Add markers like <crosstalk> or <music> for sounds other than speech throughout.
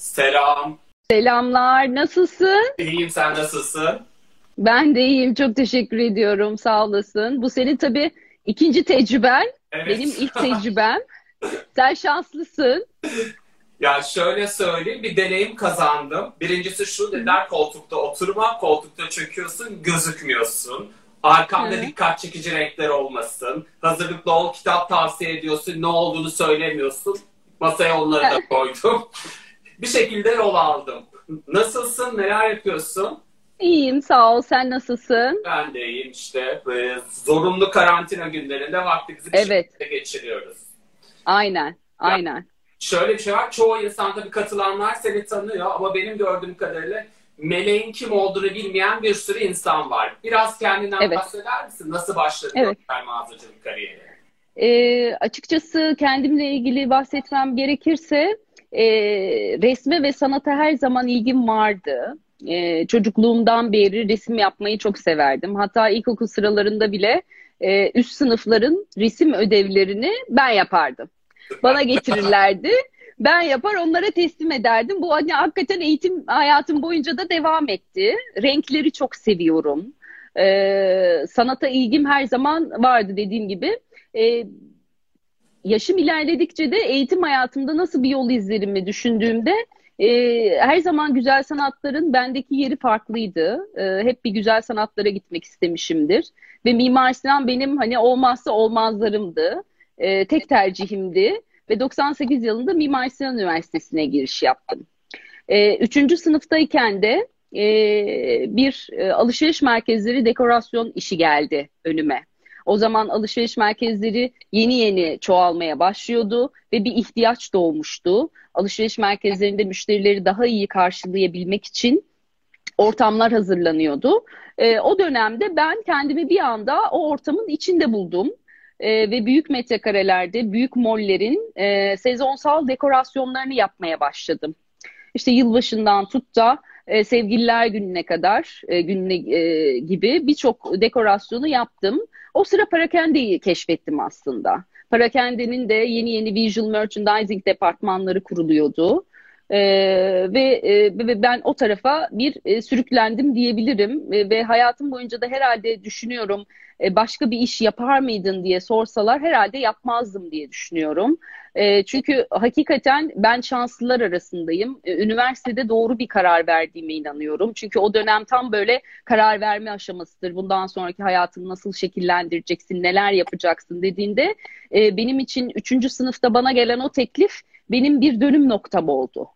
Selam. Selamlar. Nasılsın? İyiyim sen nasılsın? Ben de iyiyim. Çok teşekkür ediyorum. Sağ olasın. Bu senin tabii ikinci tecrüben. Evet. Benim ilk <laughs> tecrübem. Sen şanslısın. Ya şöyle söyleyeyim bir deneyim kazandım. Birincisi şu dediler koltukta oturma, koltukta çöküyorsun, gözükmüyorsun. Arkanda Hı. dikkat çekici renkler olmasın. Hazırlıklı ol, kitap tavsiye ediyorsun, ne olduğunu söylemiyorsun. Masaya onları da koydum. Bir şekilde yol aldım. Nasılsın, neler yapıyorsun? İyiyim. Sağ ol. Sen nasılsın? Ben de iyiyim işte. Böyle zorunlu karantina günlerinde vaktimizi Evet. geçiriyoruz. Aynen. Aynen. Şöyle bir şey var. Çoğu insan tabii katılanlar seni tanıyor ama benim gördüğüm kadarıyla Meleğin kim olduğunu bilmeyen bir sürü insan var. Biraz kendinden Evet. bahseder misin? Nasıl başladı Evet. mağazacılık kariyeri? Ee, açıkçası kendimle ilgili bahsetmem gerekirse e, resme ve sanata her zaman ilgim vardı. E, çocukluğumdan beri resim yapmayı çok severdim. Hatta ilkokul sıralarında bile e, üst sınıfların resim ödevlerini ben yapardım. Bana getirirlerdi. <laughs> Ben yapar onlara teslim ederdim. Bu hani hakikaten eğitim hayatım boyunca da devam etti. Renkleri çok seviyorum. Ee, sanata ilgim her zaman vardı dediğim gibi. Ee, yaşım ilerledikçe de eğitim hayatımda nasıl bir yol izlerimi düşündüğümde e, her zaman güzel sanatların bendeki yeri farklıydı. E, hep bir güzel sanatlara gitmek istemişimdir. Ve Mimar Sinan benim hani olmazsa olmazlarımdı. E, tek tercihimdi. Ve 98 yılında Mimar Sinan Üniversitesi'ne giriş yaptım. E, üçüncü sınıftayken de e, bir e, alışveriş merkezleri dekorasyon işi geldi önüme. O zaman alışveriş merkezleri yeni yeni çoğalmaya başlıyordu ve bir ihtiyaç doğmuştu. Alışveriş merkezlerinde müşterileri daha iyi karşılayabilmek için ortamlar hazırlanıyordu. E, o dönemde ben kendimi bir anda o ortamın içinde buldum. E, ve büyük metrekarelerde, büyük mollerin e, sezonsal dekorasyonlarını yapmaya başladım. İşte yılbaşından tut da e, sevgililer gününe kadar e, gününe e, gibi birçok dekorasyonu yaptım. O sıra Parakende'yi keşfettim aslında. Parakende'nin de yeni yeni visual merchandising departmanları kuruluyordu. Ee, ve, e, ve ben o tarafa bir e, sürüklendim diyebilirim E, ve hayatım boyunca da herhalde düşünüyorum e, başka bir iş yapar mıydın diye sorsalar herhalde yapmazdım diye düşünüyorum. E, çünkü hakikaten ben şanslılar arasındayım. E, üniversitede doğru bir karar verdiğime inanıyorum. Çünkü o dönem tam böyle karar verme aşamasıdır. Bundan sonraki hayatını nasıl şekillendireceksin, neler yapacaksın dediğinde e, benim için 3. sınıfta bana gelen o teklif benim bir dönüm noktam oldu.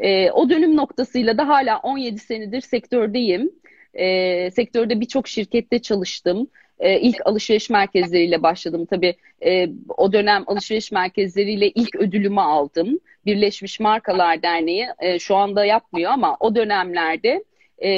E, o dönüm noktasıyla da hala 17 senedir sektördeyim. E, sektörde birçok şirkette çalıştım. E, ilk alışveriş merkezleriyle başladım. Tabii e, o dönem alışveriş merkezleriyle ilk ödülümü aldım. Birleşmiş Markalar Derneği e, şu anda yapmıyor ama o dönemlerde e,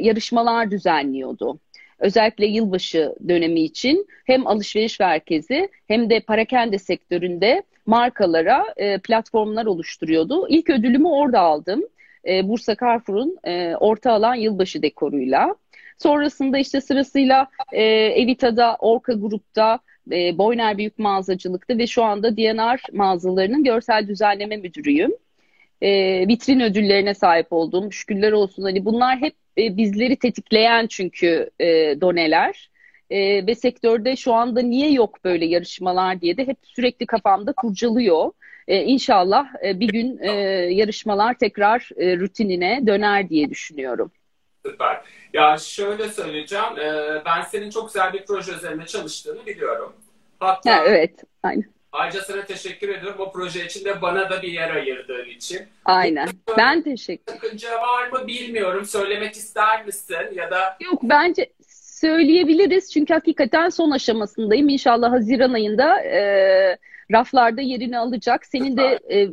yarışmalar düzenliyordu. Özellikle yılbaşı dönemi için hem alışveriş merkezi hem de parakende sektöründe markalara e, platformlar oluşturuyordu. İlk ödülümü orada aldım. E, Bursa Carrefour'un e, orta alan yılbaşı dekoruyla. Sonrasında işte sırasıyla e, Evita'da, Orka Grup'ta, e, Boyner Büyük Mağazacılık'ta ve şu anda DNR mağazalarının görsel düzenleme müdürüyüm. E, vitrin ödüllerine sahip olduğum şükürler olsun. Hani bunlar hep e, bizleri tetikleyen çünkü e, doneler. E, ve sektörde şu anda niye yok böyle yarışmalar diye de hep sürekli kafamda kurcalıyor. E, inşallah e, bir gün e, yarışmalar tekrar e, rutinine döner diye düşünüyorum. Süper. Ya şöyle söyleyeceğim. e, Ben senin çok güzel bir proje üzerinde çalıştığını biliyorum. Hatta Ha, evet, aynen. ayrıca sana teşekkür ediyorum. O proje için de bana da bir yer ayırdığın için. Aynen. Ben teşekkür Sakınca var mı bilmiyorum. Söylemek ister misin? Ya da Yok bence söyleyebiliriz çünkü hakikaten son aşamasındayım. İnşallah Haziran ayında e, raflarda yerini alacak. Senin de e,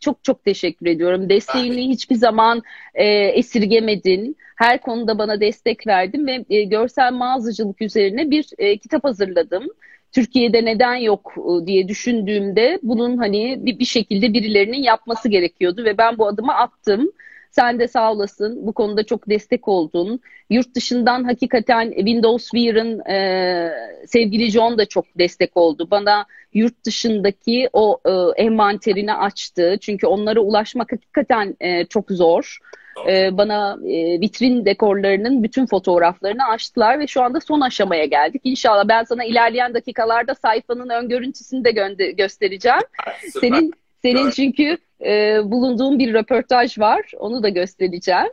çok çok teşekkür ediyorum. Desteğini hiçbir zaman e, esirgemedin. Her konuda bana destek verdin ve e, görsel mağazacılık üzerine bir e, kitap hazırladım. Türkiye'de neden yok e, diye düşündüğümde bunun hani bir, bir şekilde birilerinin yapması gerekiyordu ve ben bu adımı attım. Sen de sağ olasın. Bu konuda çok destek oldun. Yurt dışından hakikaten Windows Wear'ın e, sevgili John da çok destek oldu. Bana yurt dışındaki o e, envanterini açtı. Çünkü onlara ulaşmak hakikaten e, çok zor. E, bana e, vitrin dekorlarının bütün fotoğraflarını açtılar ve şu anda son aşamaya geldik. İnşallah ben sana ilerleyen dakikalarda sayfanın ön görüntüsünü de gö- göstereceğim. Süper. Senin senin çünkü e, bulunduğun bir röportaj var. Onu da göstereceğim.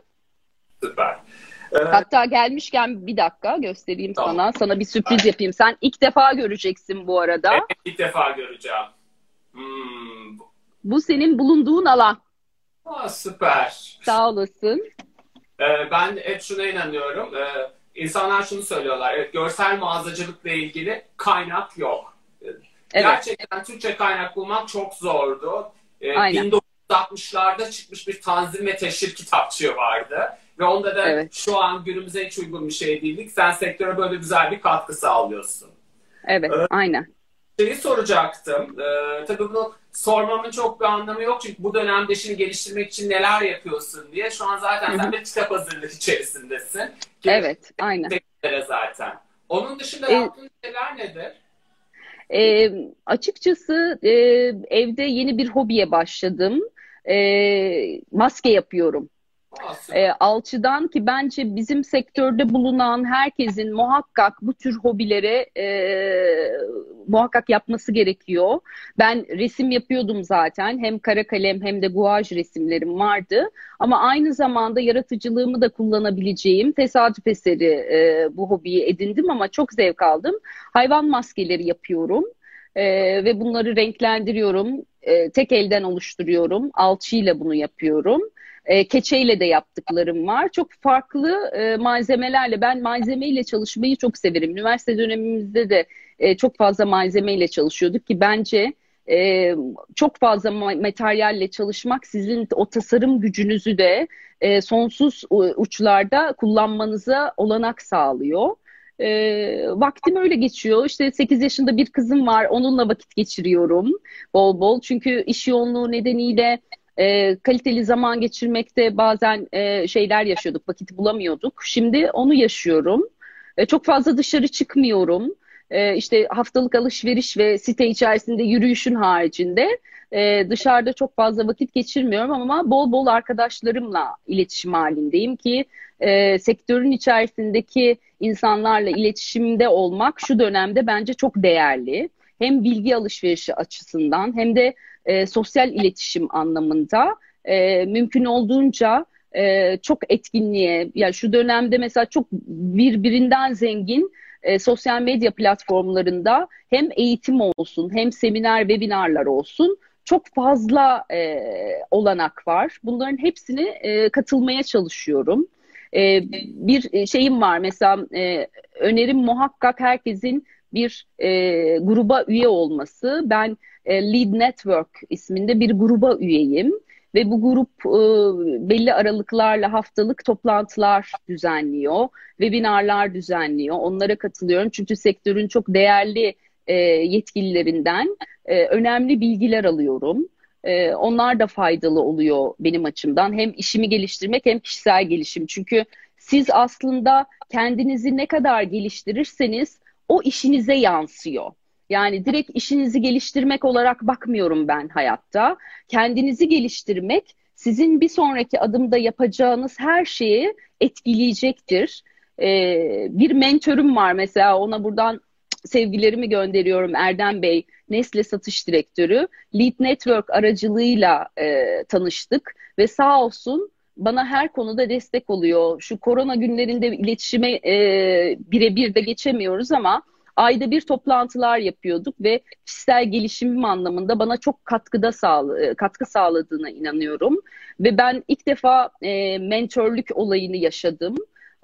Süper. Ee, Hatta gelmişken bir dakika göstereyim tamam. sana. Sana bir sürpriz Aynen. yapayım. Sen ilk defa göreceksin bu arada. Evet, ilk defa göreceğim. Hmm. Bu senin bulunduğun alan. Aa, süper. Sağ olasın. Ee, ben hep şuna inanıyorum. Ee, insanlar şunu söylüyorlar. Evet, görsel mağazacılıkla ilgili kaynak yok. Evet. Gerçekten Türkçe kaynak bulmak çok zordu. Ee, 1960'larda çıkmış bir tanzim ve teşhir kitapçığı vardı. Ve onda da evet. şu an günümüze hiç uygun bir şey değildik. Sen sektöre böyle güzel bir katkı sağlıyorsun. Evet, ee, aynen. Şeyi soracaktım. Ee, tabii bunu sormamın çok bir anlamı yok. Çünkü bu dönemde işini geliştirmek için neler yapıyorsun diye. Şu an zaten Hı-hı. sen bir kitap hazırlık içerisindesin. Ki evet, aynen. zaten. Onun dışında ee, yaptığın şeyler nedir? E, açıkçası e, evde yeni bir hobiye başladım. E, maske yapıyorum. E, alçıdan ki bence bizim sektörde bulunan herkesin muhakkak bu tür hobilere e, muhakkak yapması gerekiyor. Ben resim yapıyordum zaten. Hem kara kalem hem de guaj resimlerim vardı. Ama aynı zamanda yaratıcılığımı da kullanabileceğim tesadüf eseri e, bu hobiyi edindim ama çok zevk aldım. Hayvan maskeleri yapıyorum. E, ve bunları renklendiriyorum. E, tek elden oluşturuyorum. Alçıyla bunu yapıyorum. E, keçeyle de yaptıklarım var. Çok farklı e, malzemelerle ben malzemeyle çalışmayı çok severim. Üniversite dönemimizde de e, çok fazla malzemeyle çalışıyorduk ki bence e, çok fazla materyalle çalışmak sizin o tasarım gücünüzü de e, sonsuz uçlarda kullanmanıza olanak sağlıyor. E, vaktim öyle geçiyor. İşte 8 yaşında bir kızım var. Onunla vakit geçiriyorum bol bol. Çünkü iş yoğunluğu nedeniyle e, kaliteli zaman geçirmekte bazen e, şeyler yaşıyorduk, vakit bulamıyorduk. Şimdi onu yaşıyorum. E, çok fazla dışarı çıkmıyorum. E, işte haftalık alışveriş ve site içerisinde yürüyüşün haricinde e, dışarıda çok fazla vakit geçirmiyorum ama bol bol arkadaşlarımla iletişim halindeyim ki e, sektörün içerisindeki insanlarla iletişimde olmak şu dönemde bence çok değerli. Hem bilgi alışverişi açısından hem de e, sosyal iletişim anlamında e, mümkün olduğunca e, çok etkinliğe, yani şu dönemde mesela çok birbirinden zengin e, sosyal medya platformlarında hem eğitim olsun hem seminer, webinarlar olsun çok fazla e, olanak var. Bunların hepsini e, katılmaya çalışıyorum. E, bir şeyim var mesela e, önerim muhakkak herkesin bir e, gruba üye olması. Ben e, Lead Network isminde bir gruba üyeyim ve bu grup e, belli aralıklarla haftalık toplantılar düzenliyor, webinarlar düzenliyor. Onlara katılıyorum çünkü sektörün çok değerli e, yetkililerinden önemli bilgiler alıyorum. Onlar da faydalı oluyor benim açımdan. Hem işimi geliştirmek hem kişisel gelişim. Çünkü siz aslında kendinizi ne kadar geliştirirseniz o işinize yansıyor. Yani direkt işinizi geliştirmek olarak bakmıyorum ben hayatta. Kendinizi geliştirmek sizin bir sonraki adımda yapacağınız her şeyi etkileyecektir. Ee, bir mentörüm var mesela ona buradan sevgilerimi gönderiyorum Erdem Bey, Nestle Satış Direktörü. Lead Network aracılığıyla e, tanıştık ve sağ olsun bana her konuda destek oluyor. Şu korona günlerinde iletişime e, birebir de geçemiyoruz ama ayda bir toplantılar yapıyorduk ve kişisel gelişimim anlamında bana çok katkıda sağ, e, katkı sağladığına inanıyorum. Ve ben ilk defa e, mentörlük olayını yaşadım.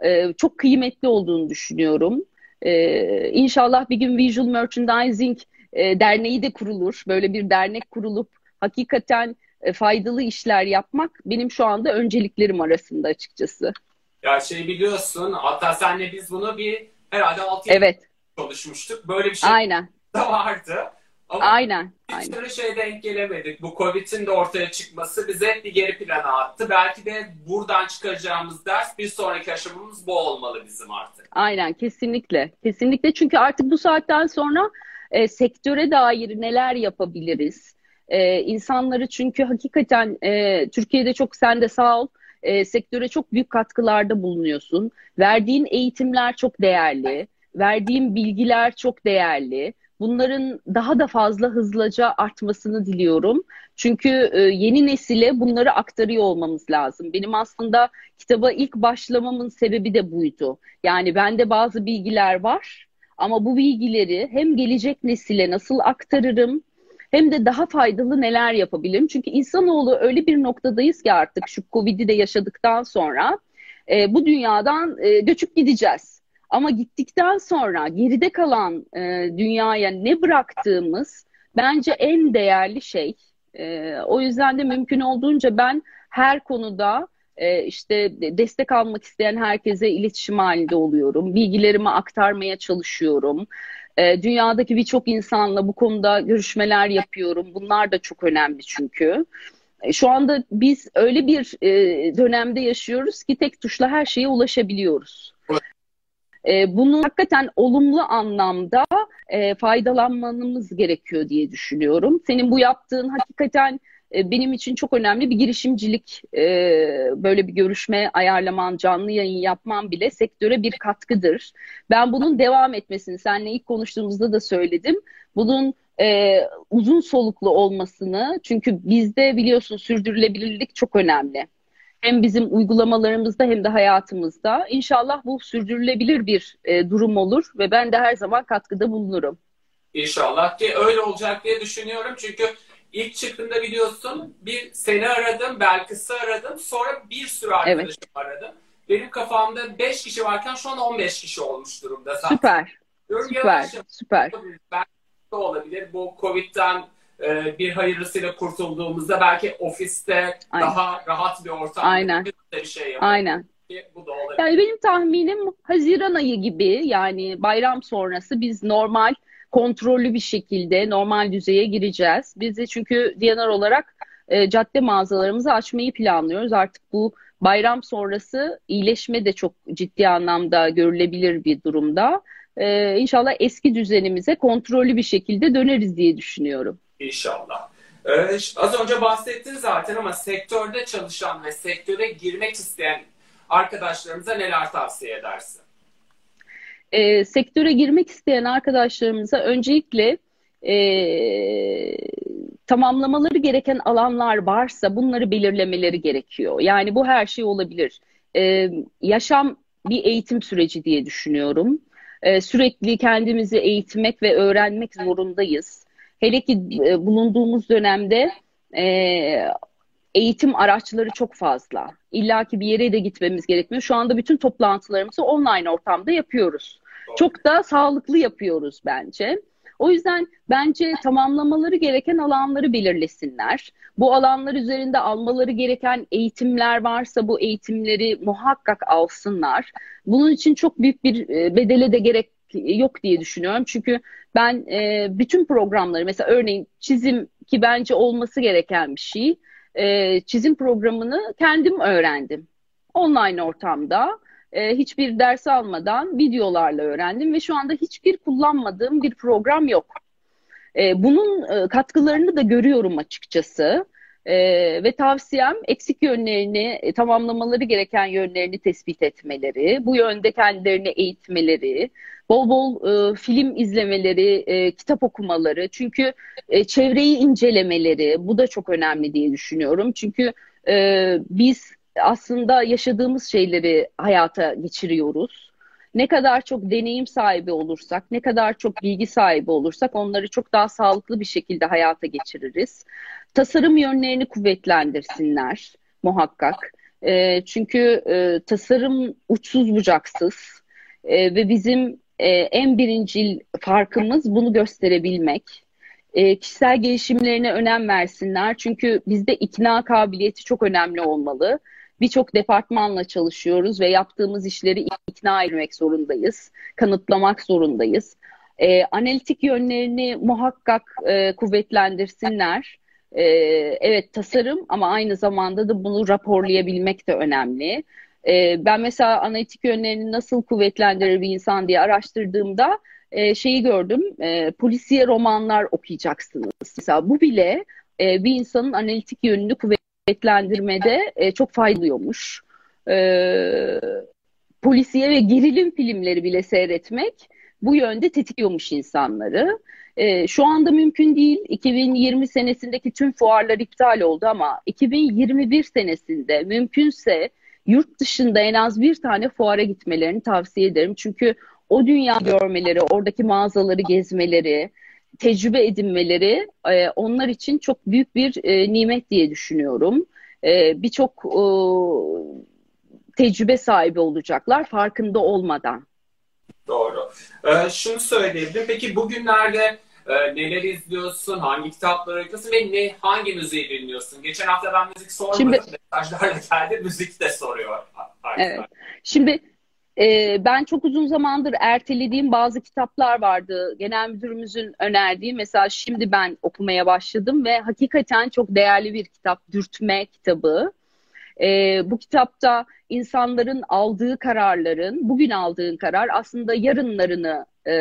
E, çok kıymetli olduğunu düşünüyorum. E, inşallah bir gün Visual Merchandising e, derneği de kurulur. Böyle bir dernek kurulup hakikaten e, faydalı işler yapmak benim şu anda önceliklerim arasında açıkçası. Ya şey biliyorsun hatta senle biz bunu bir herhalde 6 evet konuşmuştuk. Böyle bir şey Aynen. da vardı. Ama aynen. Bir aynen. sürü şey denk gelemedik. Bu Covid'in de ortaya çıkması bize hep bir geri plana attı. Belki de buradan çıkaracağımız ders bir sonraki aşamamız bu olmalı bizim artık. Aynen kesinlikle. Kesinlikle çünkü artık bu saatten sonra e, sektöre dair neler yapabiliriz? E, insanları çünkü hakikaten e, Türkiye'de çok sen de sağ ol e, sektöre çok büyük katkılarda bulunuyorsun. Verdiğin eğitimler çok değerli. Verdiğin bilgiler çok değerli. Bunların daha da fazla hızlıca artmasını diliyorum. Çünkü e, yeni nesile bunları aktarıyor olmamız lazım. Benim aslında kitaba ilk başlamamın sebebi de buydu. Yani bende bazı bilgiler var ama bu bilgileri hem gelecek nesile nasıl aktarırım hem de daha faydalı neler yapabilirim. Çünkü insanoğlu öyle bir noktadayız ki artık şu Covid'i de yaşadıktan sonra e, bu dünyadan e, göçüp gideceğiz. Ama gittikten sonra geride kalan e, dünyaya ne bıraktığımız bence en değerli şey. E, o yüzden de mümkün olduğunca ben her konuda e, işte destek almak isteyen herkese iletişim halinde oluyorum. Bilgilerimi aktarmaya çalışıyorum. E, dünyadaki birçok insanla bu konuda görüşmeler yapıyorum. Bunlar da çok önemli çünkü. E, şu anda biz öyle bir e, dönemde yaşıyoruz ki tek tuşla her şeye ulaşabiliyoruz. E, bunu hakikaten olumlu anlamda e, faydalanmamız gerekiyor diye düşünüyorum. Senin bu yaptığın hakikaten e, benim için çok önemli bir girişimcilik, e, böyle bir görüşme ayarlaman, canlı yayın yapman bile sektöre bir katkıdır. Ben bunun devam etmesini, seninle ilk konuştuğumuzda da söyledim. Bunun e, uzun soluklu olmasını, çünkü bizde biliyorsun sürdürülebilirlik çok önemli. Hem bizim uygulamalarımızda hem de hayatımızda. İnşallah bu sürdürülebilir bir e, durum olur ve ben de her zaman katkıda bulunurum. İnşallah ki öyle olacak diye düşünüyorum. Çünkü ilk çıktığında biliyorsun bir seni aradım, Belkıs'ı aradım. Sonra bir sürü arkadaşım evet. aradım. Benim kafamda 5 kişi varken şu an 15 kişi olmuş durumda zaten. Süper. Diyorum, süper. Süper. Belki olabilir. Bu Covid'den e, bir hayırlısıyla kurtulduğumuzda belki ofiste Aynen. daha rahat bir ortamda Aynen. bir şey yapalım. Aynen. Bu da olabilir. Yani benim tahminim Haziran ayı gibi yani bayram sonrası biz normal kontrollü bir şekilde normal düzeye gireceğiz. Biz de çünkü DNR olarak e, cadde mağazalarımızı açmayı planlıyoruz. Artık bu bayram sonrası iyileşme de çok ciddi anlamda görülebilir bir durumda. E, inşallah eski düzenimize kontrollü bir şekilde döneriz diye düşünüyorum. İnşallah. Ee, az önce bahsettin zaten ama sektörde çalışan ve sektöre girmek isteyen arkadaşlarımıza neler tavsiye edersin? e, sektöre girmek isteyen arkadaşlarımıza öncelikle e, tamamlamaları gereken alanlar varsa bunları belirlemeleri gerekiyor. Yani bu her şey olabilir. E, yaşam bir eğitim süreci diye düşünüyorum. E, sürekli kendimizi eğitmek ve öğrenmek zorundayız. Hele ki e, bulunduğumuz dönemde e, eğitim araçları çok fazla. İlla ki bir yere de gitmemiz gerekmiyor. Şu anda bütün toplantılarımızı online ortamda yapıyoruz. Çok da sağlıklı yapıyoruz bence. O yüzden bence tamamlamaları gereken alanları belirlesinler. Bu alanlar üzerinde almaları gereken eğitimler varsa bu eğitimleri muhakkak alsınlar. Bunun için çok büyük bir e, bedele de gerek yok diye düşünüyorum. Çünkü ben e, bütün programları mesela örneğin çizim ki bence olması gereken bir şey. E, çizim programını kendim öğrendim. Online ortamda e, hiçbir ders almadan videolarla öğrendim ve şu anda hiçbir kullanmadığım bir program yok. E, bunun e, katkılarını da görüyorum açıkçası. E, ve tavsiyem eksik yönlerini, e, tamamlamaları gereken yönlerini tespit etmeleri, bu yönde kendilerini eğitmeleri, bol bol e, film izlemeleri, e, kitap okumaları. Çünkü e, çevreyi incelemeleri, bu da çok önemli diye düşünüyorum. Çünkü e, biz aslında yaşadığımız şeyleri hayata geçiriyoruz. Ne kadar çok deneyim sahibi olursak, ne kadar çok bilgi sahibi olursak onları çok daha sağlıklı bir şekilde hayata geçiririz. Tasarım yönlerini kuvvetlendirsinler muhakkak. E, çünkü e, tasarım uçsuz bucaksız e, ve bizim e, en birincil farkımız bunu gösterebilmek. E, kişisel gelişimlerine önem versinler. Çünkü bizde ikna kabiliyeti çok önemli olmalı birçok departmanla çalışıyoruz ve yaptığımız işleri ikna etmek zorundayız, kanıtlamak zorundayız. E, analitik yönlerini muhakkak e, kuvvetlendirsinler. E, evet tasarım ama aynı zamanda da bunu raporlayabilmek de önemli. E, ben mesela analitik yönlerini nasıl kuvvetlendirir bir insan diye araştırdığımda e, şeyi gördüm. E, polisiye romanlar okuyacaksınız. Mesela bu bile e, bir insanın analitik yönünü kuvvetlendirmede e, çok faydalıyormuş. E, polisiye ve gerilim filmleri bile seyretmek bu yönde tetikliyormuş insanları. E, şu anda mümkün değil. 2020 senesindeki tüm fuarlar iptal oldu ama 2021 senesinde mümkünse yurt dışında en az bir tane fuara gitmelerini tavsiye ederim. Çünkü o dünya görmeleri, oradaki mağazaları gezmeleri, tecrübe edinmeleri e, onlar için çok büyük bir e, nimet diye düşünüyorum. E, Birçok e, tecrübe sahibi olacaklar farkında olmadan. Doğru. Ee, şunu söyleyebilirim. Peki bugünlerde e, neler izliyorsun? Hangi kitapları okuyorsun? Ve ne, hangi müziği dinliyorsun? Geçen hafta ben müzik sormadım. Şimdi, Mesajlarla geldi. Müzik de soruyor. Evet. Şimdi e, ben çok uzun zamandır ertelediğim bazı kitaplar vardı. Genel müdürümüzün önerdiği. Mesela şimdi ben okumaya başladım ve hakikaten çok değerli bir kitap. Dürtme kitabı. E, bu kitapta insanların aldığı kararların, bugün aldığın karar aslında yarınlarını e,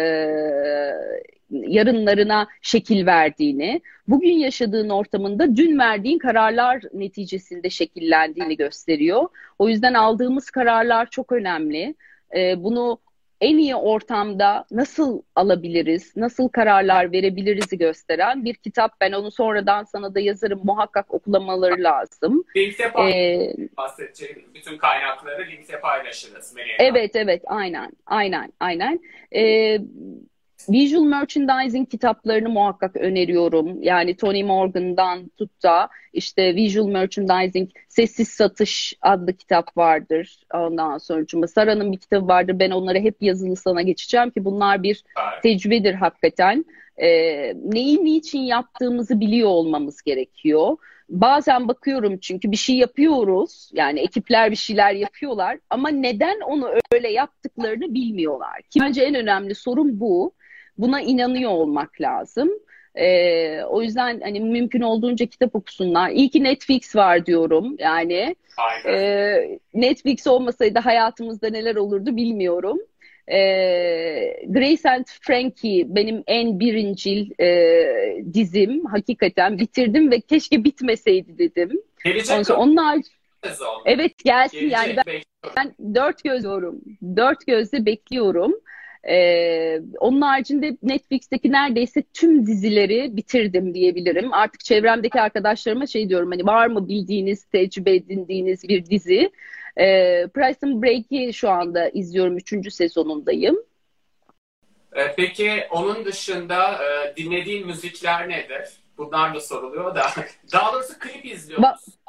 yarınlarına şekil verdiğini, bugün yaşadığın ortamında dün verdiğin kararlar neticesinde şekillendiğini gösteriyor. O yüzden aldığımız kararlar çok önemli. E, bunu en iyi ortamda nasıl alabiliriz, nasıl kararlar verebiliriz gösteren bir kitap. Ben onu sonradan sana da yazarım. Muhakkak okulamaları lazım. Linkte ee, bahsedeceğim bütün kaynakları linkte paylaşırız. Evet, evet. Aynen, aynen, aynen. Ee, Visual merchandising kitaplarını muhakkak öneriyorum. Yani Tony Morgan'dan tut da işte Visual Merchandising Sessiz Satış adlı kitap vardır. Ondan sonra Sara'nın bir kitabı vardır. Ben onları hep yazılı sana geçeceğim ki bunlar bir tecrübedir hakikaten. Ee, neyi niçin yaptığımızı biliyor olmamız gerekiyor. Bazen bakıyorum çünkü bir şey yapıyoruz. Yani ekipler bir şeyler yapıyorlar ama neden onu öyle yaptıklarını bilmiyorlar. Ki bence en önemli sorun bu. Buna inanıyor olmak lazım. Ee, o yüzden hani mümkün olduğunca kitap okusunlar. İyi ki Netflix var diyorum yani. Aynen. Ee, Netflix olmasaydı hayatımızda neler olurdu bilmiyorum. Ee, Grace and Frankie benim en birincil e, dizim. Hakikaten bitirdim ve keşke bitmeseydi dedim. Gelecek onlar Evet gelsin Gelecek, yani ben, ben dört göz diyorum. Dört gözle bekliyorum. Ee, onun haricinde Netflix'teki neredeyse tüm dizileri bitirdim diyebilirim. Artık çevremdeki arkadaşlarıma şey diyorum hani var mı bildiğiniz, tecrübe edindiğiniz bir dizi? Ee, Prison Break'i şu anda izliyorum. Üçüncü sezonundayım. Ee, peki onun dışında e, dinlediğin müzikler nedir? Bunlar da soruluyor da. <laughs> Daha doğrusu klip izliyor musun? Ba-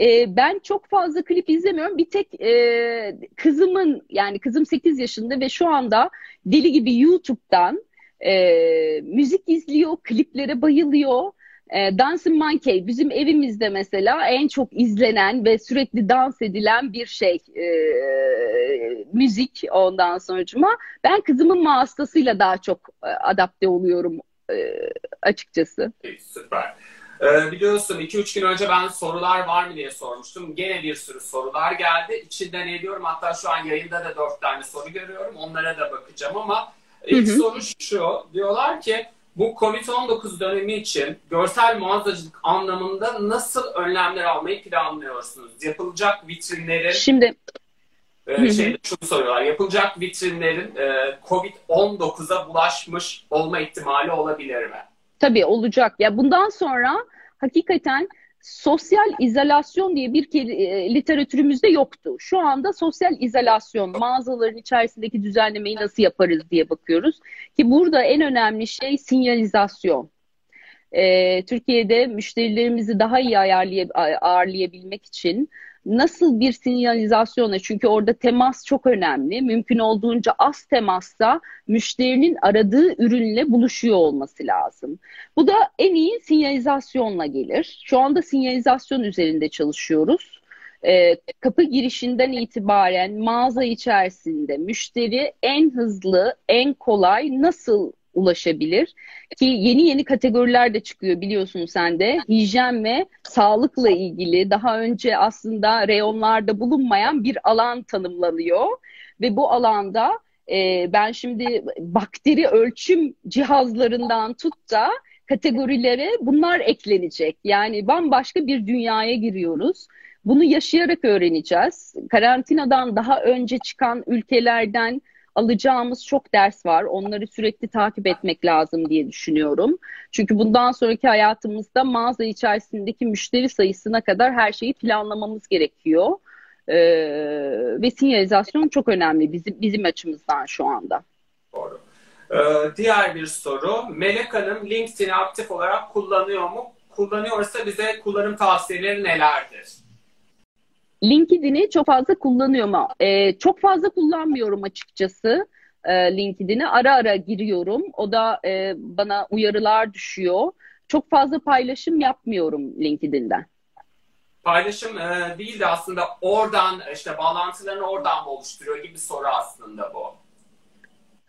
e, ben çok fazla klip izlemiyorum. Bir tek e, kızımın yani kızım 8 yaşında ve şu anda deli gibi YouTube'dan e, müzik izliyor, kliplere bayılıyor. E, Dancing Monkey bizim evimizde mesela en çok izlenen ve sürekli dans edilen bir şey e, müzik ondan sonucuma. Ben kızımın vasıtasıyla daha çok e, adapte oluyorum e, açıkçası. Süper. Ee, biliyorsun 2-3 gün önce ben sorular var mı diye sormuştum. Gene bir sürü sorular geldi. İçinden ediyorum. Hatta şu an yayında da 4 tane soru görüyorum. Onlara da bakacağım ama ilk hı hı. soru şu. Diyorlar ki bu Covid-19 dönemi için görsel mağazacılık anlamında nasıl önlemler almayı planlıyorsunuz? Yapılacak vitrinlerin Şimdi e, şey şunu soruyorlar. Yapılacak vitrinlerin e, Covid-19'a bulaşmış olma ihtimali olabilir mi? Tabii olacak. Ya bundan sonra hakikaten sosyal izolasyon diye bir e, literatürümüzde yoktu. Şu anda sosyal izolasyon, mağazaların içerisindeki düzenlemeyi nasıl yaparız diye bakıyoruz. Ki burada en önemli şey sinyalizasyon. Ee, Türkiye'de müşterilerimizi daha iyi ağırlayabilmek için nasıl bir sinyalizasyona çünkü orada temas çok önemli. Mümkün olduğunca az temasta müşterinin aradığı ürünle buluşuyor olması lazım. Bu da en iyi sinyalizasyonla gelir. Şu anda sinyalizasyon üzerinde çalışıyoruz. Ee, kapı girişinden itibaren mağaza içerisinde müşteri en hızlı, en kolay nasıl ulaşabilir. Ki yeni yeni kategoriler de çıkıyor biliyorsun sen de. Hijyen ve sağlıkla ilgili daha önce aslında reyonlarda bulunmayan bir alan tanımlanıyor. Ve bu alanda e, ben şimdi bakteri ölçüm cihazlarından tut da kategorilere bunlar eklenecek. Yani bambaşka bir dünyaya giriyoruz. Bunu yaşayarak öğreneceğiz. Karantinadan daha önce çıkan ülkelerden alacağımız çok ders var. Onları sürekli takip etmek lazım diye düşünüyorum. Çünkü bundan sonraki hayatımızda mağaza içerisindeki müşteri sayısına kadar her şeyi planlamamız gerekiyor. Ee, ve sinyalizasyon çok önemli bizim, bizim açımızdan şu anda. Doğru. Ee, diğer bir soru. Melek Hanım LinkedIn'i aktif olarak kullanıyor mu? Kullanıyorsa bize kullanım tavsiyeleri nelerdir? LinkedIn'i çok fazla kullanıyorum ama e, çok fazla kullanmıyorum açıkçası e, LinkedIn'i. Ara ara giriyorum. O da e, bana uyarılar düşüyor. Çok fazla paylaşım yapmıyorum LinkedIn'den. Paylaşım e, değil de aslında oradan işte bağlantılarını oradan mı oluşturuyor gibi soru aslında bu.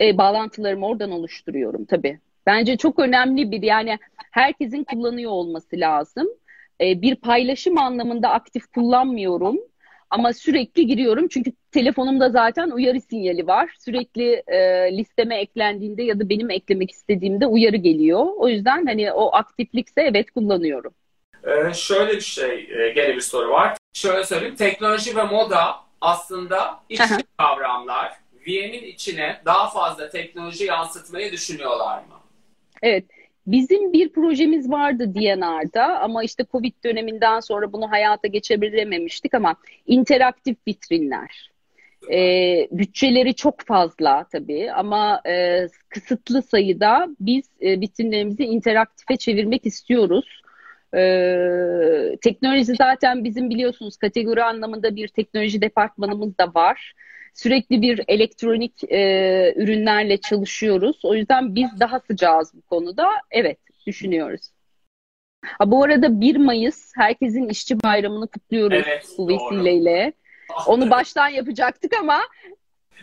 E, bağlantılarımı oradan oluşturuyorum tabii. Bence çok önemli bir yani herkesin kullanıyor olması lazım e, bir paylaşım anlamında aktif kullanmıyorum. Ama sürekli giriyorum çünkü telefonumda zaten uyarı sinyali var. Sürekli e, listeme eklendiğinde ya da benim eklemek istediğimde uyarı geliyor. O yüzden hani o aktiflikse evet kullanıyorum. Ee, şöyle bir şey, e, gene bir soru var. Şöyle söyleyeyim, teknoloji ve moda aslında iç kavramlar. VM'in içine daha fazla teknoloji yansıtmayı düşünüyorlar mı? Evet. Bizim bir projemiz vardı DNR'da ama işte Covid döneminden sonra bunu hayata geçebilememiştik ama interaktif vitrinler. E, bütçeleri çok fazla tabii ama e, kısıtlı sayıda biz e, vitrinlerimizi interaktife çevirmek istiyoruz. Ee, teknoloji zaten bizim biliyorsunuz kategori anlamında bir teknoloji departmanımız da var. Sürekli bir elektronik e, ürünlerle çalışıyoruz. O yüzden biz daha sıcağız bu konuda. Evet, düşünüyoruz. Ha, bu arada 1 Mayıs herkesin işçi bayramını kutluyoruz evet, bu vesileyle. Onu baştan yapacaktık ama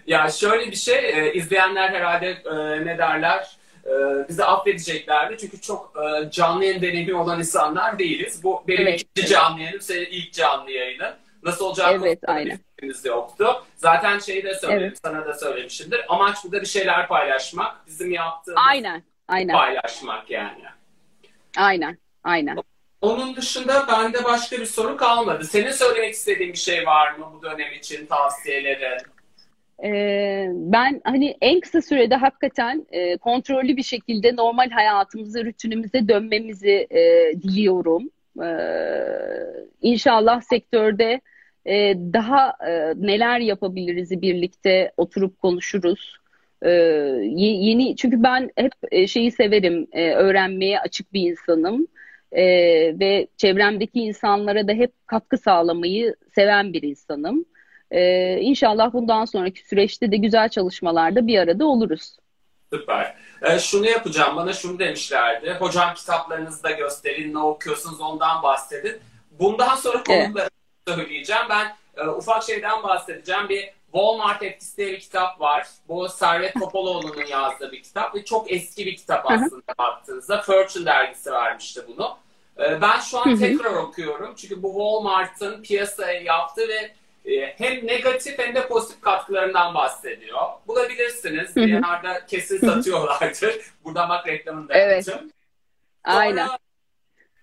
ya şöyle bir şey, e, izleyenler herhalde e, ne derler, e, bizi affedeceklerdi. Çünkü çok e, canlı yayın deneyimi olan insanlar değiliz. Bu benim evet. ikinci canlı yayınım, senin ilk canlı yayını. Nasıl olacağı evet, aynen. fikrimiz yoktu. Zaten şeyi de söyledim, evet. sana da söylemişimdir. Amaç burada bir şeyler paylaşmak. Bizim yaptığımız aynen, aynen. paylaşmak yani. Aynen, aynen. Onun dışında bende başka bir soru kalmadı. Senin söylemek istediğin bir şey var mı bu dönem için tavsiyelerin? Ee, ben hani en kısa sürede hakikaten e, kontrollü bir şekilde normal hayatımıza, rutinimize dönmemizi e, diliyorum. Ee, inşallah sektörde e, daha e, neler yapabiliriz birlikte oturup konuşuruz. E, yeni çünkü ben hep e, şeyi severim, öğrenmeye açık bir insanım. E, ve çevremdeki insanlara da hep katkı sağlamayı seven bir insanım. E, inşallah bundan sonraki süreçte de güzel çalışmalarda bir arada oluruz. Süper. E, şunu yapacağım. Bana şunu demişlerdi. Hocam kitaplarınızı da gösterin. Ne okuyorsunuz ondan bahsedin. Bundan sonra konuları evet. söyleyeceğim. Ben e, ufak şeyden bahsedeceğim. Bir Walmart Etkisi diye bir kitap var. Bu Servet Topaloğlu'nun yazdığı bir kitap ve çok eski bir kitap aslında baktığınızda. Fortune dergisi vermişti bunu. E, ben şu an tekrar okuyorum. Çünkü bu Walmart'ın piyasaya yaptığı ve hem negatif hem de pozitif katkılarından bahsediyor. Bulabilirsiniz. Hı. kesin satıyorlardır. <laughs> Buradan bak reklamını da evet. yapacağım. Aynen.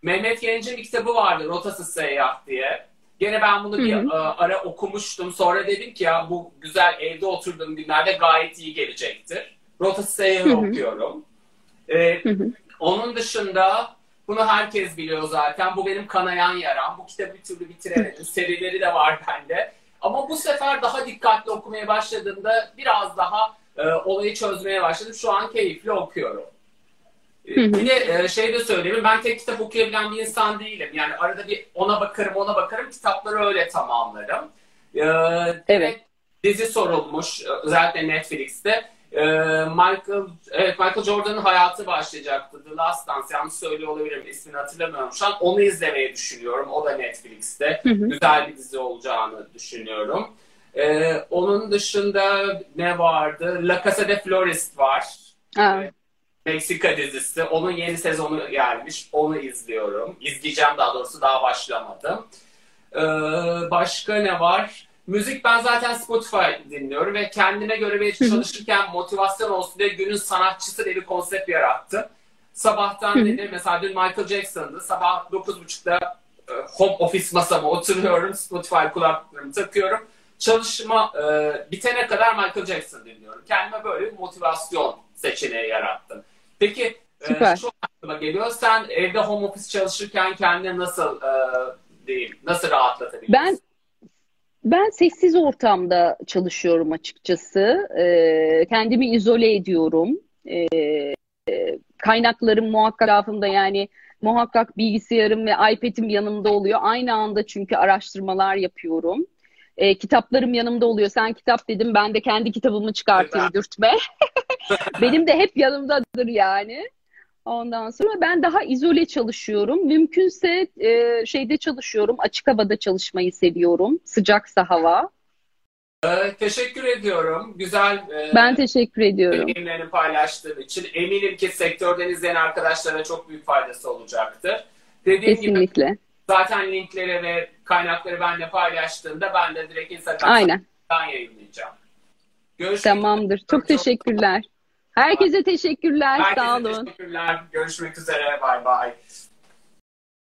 Mehmet Yeniç'in bir kitabı vardı Rotasız Seyyah diye. Gene ben bunu bir hı hı. E, ara okumuştum. Sonra dedim ki ya bu güzel evde oturduğum günlerde gayet iyi gelecektir. Rotasız Seyyah'ı okuyorum. Ee. Onun dışında bunu herkes biliyor zaten. Bu benim kanayan yaram. Bu kitabı bir türlü bitiremedim. <laughs> Serileri de var bende. Ama bu sefer daha dikkatli okumaya başladığımda biraz daha e, olayı çözmeye başladım. Şu an keyifli okuyorum. E, bir de e, şey de söyleyeyim. Ben tek kitap okuyabilen bir insan değilim. Yani arada bir ona bakarım ona bakarım. Kitapları öyle tamamlarım. E, evet. Dizi sorulmuş. Özellikle Netflix'te. Ee, Michael evet Michael Jordan'ın hayatı başlayacaktı. The Last Dance. Yanlış söylüyor olabilirim. ismini hatırlamıyorum şu an. Onu izlemeyi düşünüyorum. O da Netflix'te. Hı hı. Güzel bir dizi olacağını düşünüyorum. Ee, onun dışında ne vardı? La Casa de Florist var. Evet. Meksika dizisi. Onun yeni sezonu gelmiş. Onu izliyorum. İzleyeceğim daha doğrusu daha başlamadım. Ee, başka ne var? Müzik ben zaten Spotify dinliyorum ve kendime göre bir çalışırken motivasyon olsun diye günün sanatçısı diye bir konsept yarattım. Sabahtan dedi mesela dün Michael Jackson'dı. Sabah 9.30'da e, home office masama oturuyorum. Spotify kulaklıklarımı takıyorum. Çalışma e, bitene kadar Michael Jackson dinliyorum. Kendime böyle bir motivasyon seçeneği yarattım. Peki e, şu aklıma geliyor. Sen evde home office çalışırken kendini nasıl e, diyeyim, nasıl rahatlatabilirsin? Ben ben sessiz ortamda çalışıyorum açıkçası. E, kendimi izole ediyorum. E, kaynaklarım muhakkak etrafımda yani muhakkak bilgisayarım ve iPad'im yanımda oluyor. Aynı anda çünkü araştırmalar yapıyorum. E, kitaplarım yanımda oluyor. Sen kitap dedim ben de kendi kitabımı çıkartayım dürtme. <laughs> Benim de hep yanımdadır yani. Ondan sonra ben daha izole çalışıyorum. Mümkünse e, şeyde çalışıyorum. Açık havada çalışmayı seviyorum. Sıcaksa hava. Ee, teşekkür ediyorum. Güzel. E, ben teşekkür ediyorum. Deneyimlerini paylaştığın için. Eminim ki sektörden izleyen arkadaşlara çok büyük faydası olacaktır. Dediğim Kesinlikle. gibi zaten linkleri ve kaynakları benimle paylaştığında ben de direkt Instagram'dan yayınlayacağım. Görüşmek Tamamdır. Üzere. Çok teşekkürler. Herkese teşekkürler. Herkese Sağ olun. teşekkürler. Görüşmek üzere. Bay bay.